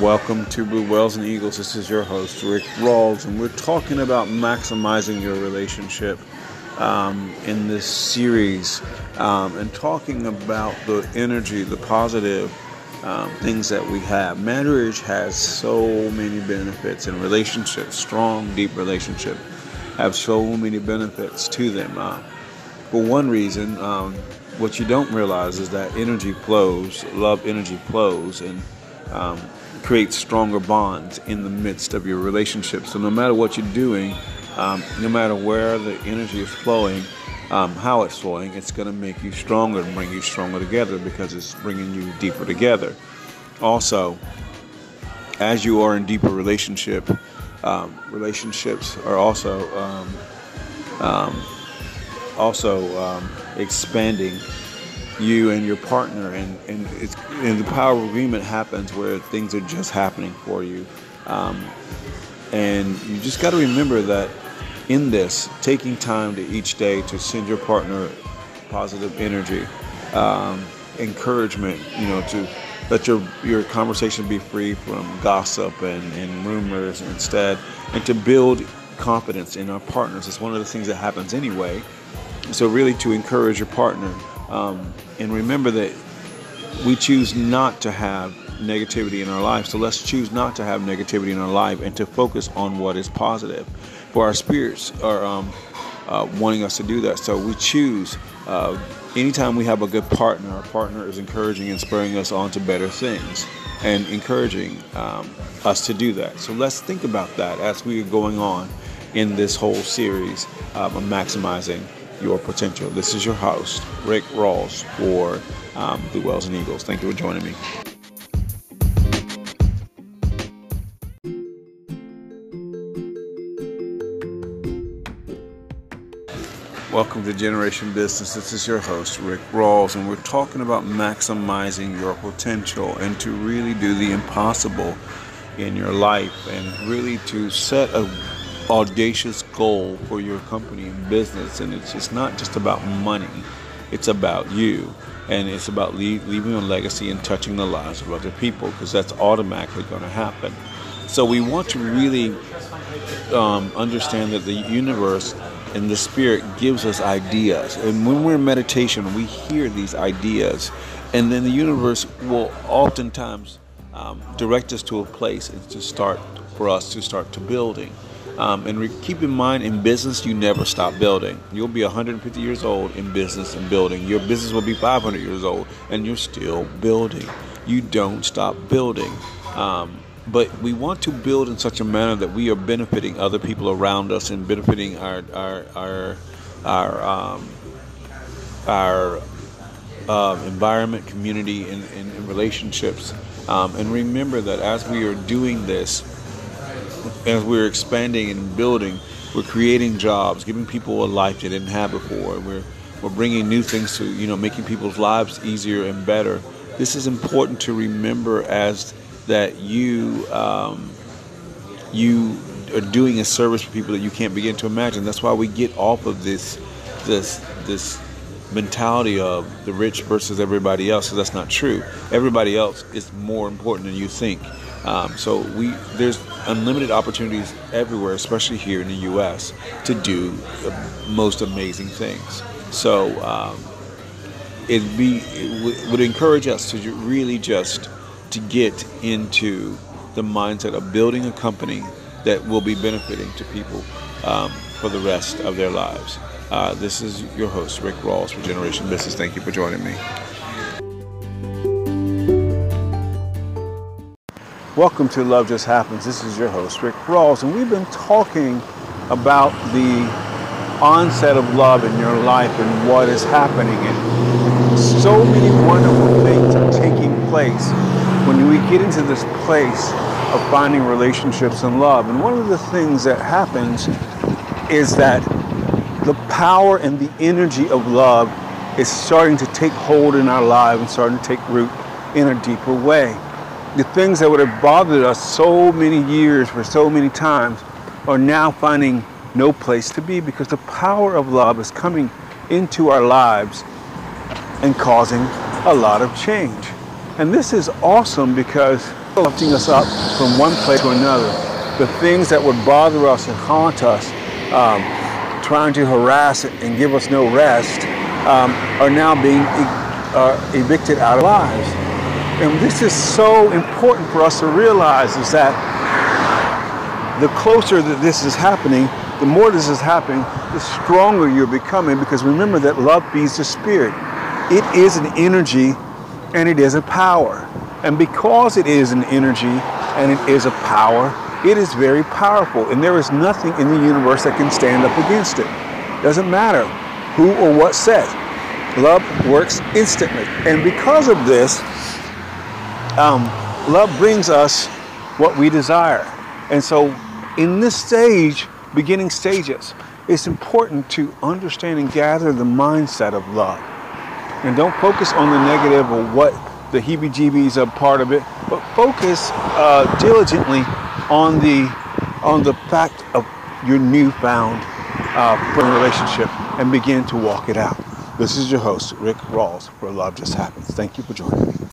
Welcome to Blue Whales and Eagles. This is your host, Rick Rawls, and we're talking about maximizing your relationship um, in this series um, and talking about the energy, the positive um, things that we have. Marriage has so many benefits, and relationships, strong, deep relationships, have so many benefits to them. Uh, for one reason, um, what you don't realize is that energy flows, love energy flows, and um, create stronger bonds in the midst of your relationship. So no matter what you're doing, um, no matter where the energy is flowing, um, how it's flowing, it's going to make you stronger and bring you stronger together because it's bringing you deeper together. Also, as you are in deeper relationship, um, relationships are also um, um, also um, expanding you and your partner, and and, it's, and the power of agreement happens where things are just happening for you, um, and you just got to remember that in this, taking time to each day to send your partner positive energy, um, encouragement, you know, to let your your conversation be free from gossip and, and rumors instead, and to build confidence in our partners. It's one of the things that happens anyway. So really, to encourage your partner um, and remember that we choose not to have negativity in our life. So let's choose not to have negativity in our life and to focus on what is positive. For our spirits are um, uh, wanting us to do that. So we choose. Uh, anytime we have a good partner, our partner is encouraging and spurring us on to better things and encouraging um, us to do that. So let's think about that as we are going on in this whole series of maximizing your potential. This is your host, Rick Rawls, for um, the Wells and Eagles. Thank you for joining me. Welcome to Generation Business. This is your host, Rick Rawls, and we're talking about maximizing your potential and to really do the impossible in your life and really to set a audacious goal for your company and business. And it's just not just about money, it's about you. And it's about leave, leaving a legacy and touching the lives of other people because that's automatically going to happen. So we want to really um, understand that the universe and the spirit gives us ideas. And when we're in meditation, we hear these ideas. And then the universe will oftentimes um, direct us to a place and to start for us to start to building. Um, and re- keep in mind, in business, you never stop building. You'll be 150 years old in business and building. Your business will be 500 years old, and you're still building. You don't stop building. Um, but we want to build in such a manner that we are benefiting other people around us and benefiting our our our our um, our uh, environment, community, and, and, and relationships. Um, and remember that as we are doing this, as we're expanding and building, we're creating jobs, giving people a life they didn't have before. We're we're bringing new things to you know making people's lives easier and better. This is important to remember as that you um, you are doing a service for people that you can't begin to imagine. That's why we get off of this this this mentality of the rich versus everybody else because that's not true. Everybody else is more important than you think. Um, so we there's unlimited opportunities everywhere, especially here in the U.S., to do the most amazing things. So um, it'd be it would encourage us to really just to get into the mindset of building a company that will be benefiting to people um, for the rest of their lives. Uh, this is your host, Rick Rawls for Generation Business. Thank you for joining me. Welcome to Love Just Happens. This is your host, Rick Rawls, and we've been talking about the onset of love in your life and what is happening. And so many wonderful things are taking place when we get into this place of finding relationships and love. And one of the things that happens is that the power and the energy of love is starting to take hold in our lives and starting to take root in a deeper way the things that would have bothered us so many years for so many times are now finding no place to be because the power of love is coming into our lives and causing a lot of change. And this is awesome because lifting us up from one place to another. The things that would bother us and haunt us, um, trying to harass and give us no rest, um, are now being uh, evicted out of lives. And this is so important for us to realize is that the closer that this is happening, the more this is happening, the stronger you're becoming because remember that love feeds the spirit. It is an energy and it is a power. And because it is an energy and it is a power, it is very powerful. And there is nothing in the universe that can stand up against it. Doesn't matter who or what says. Love works instantly. And because of this, um, love brings us what we desire. And so in this stage, beginning stages, it's important to understand and gather the mindset of love. And don't focus on the negative or what the heebie-jeebies are part of it, but focus uh, diligently on the on the fact of your newfound uh, relationship and begin to walk it out. This is your host, Rick Rawls, where love just happens. Thank you for joining me.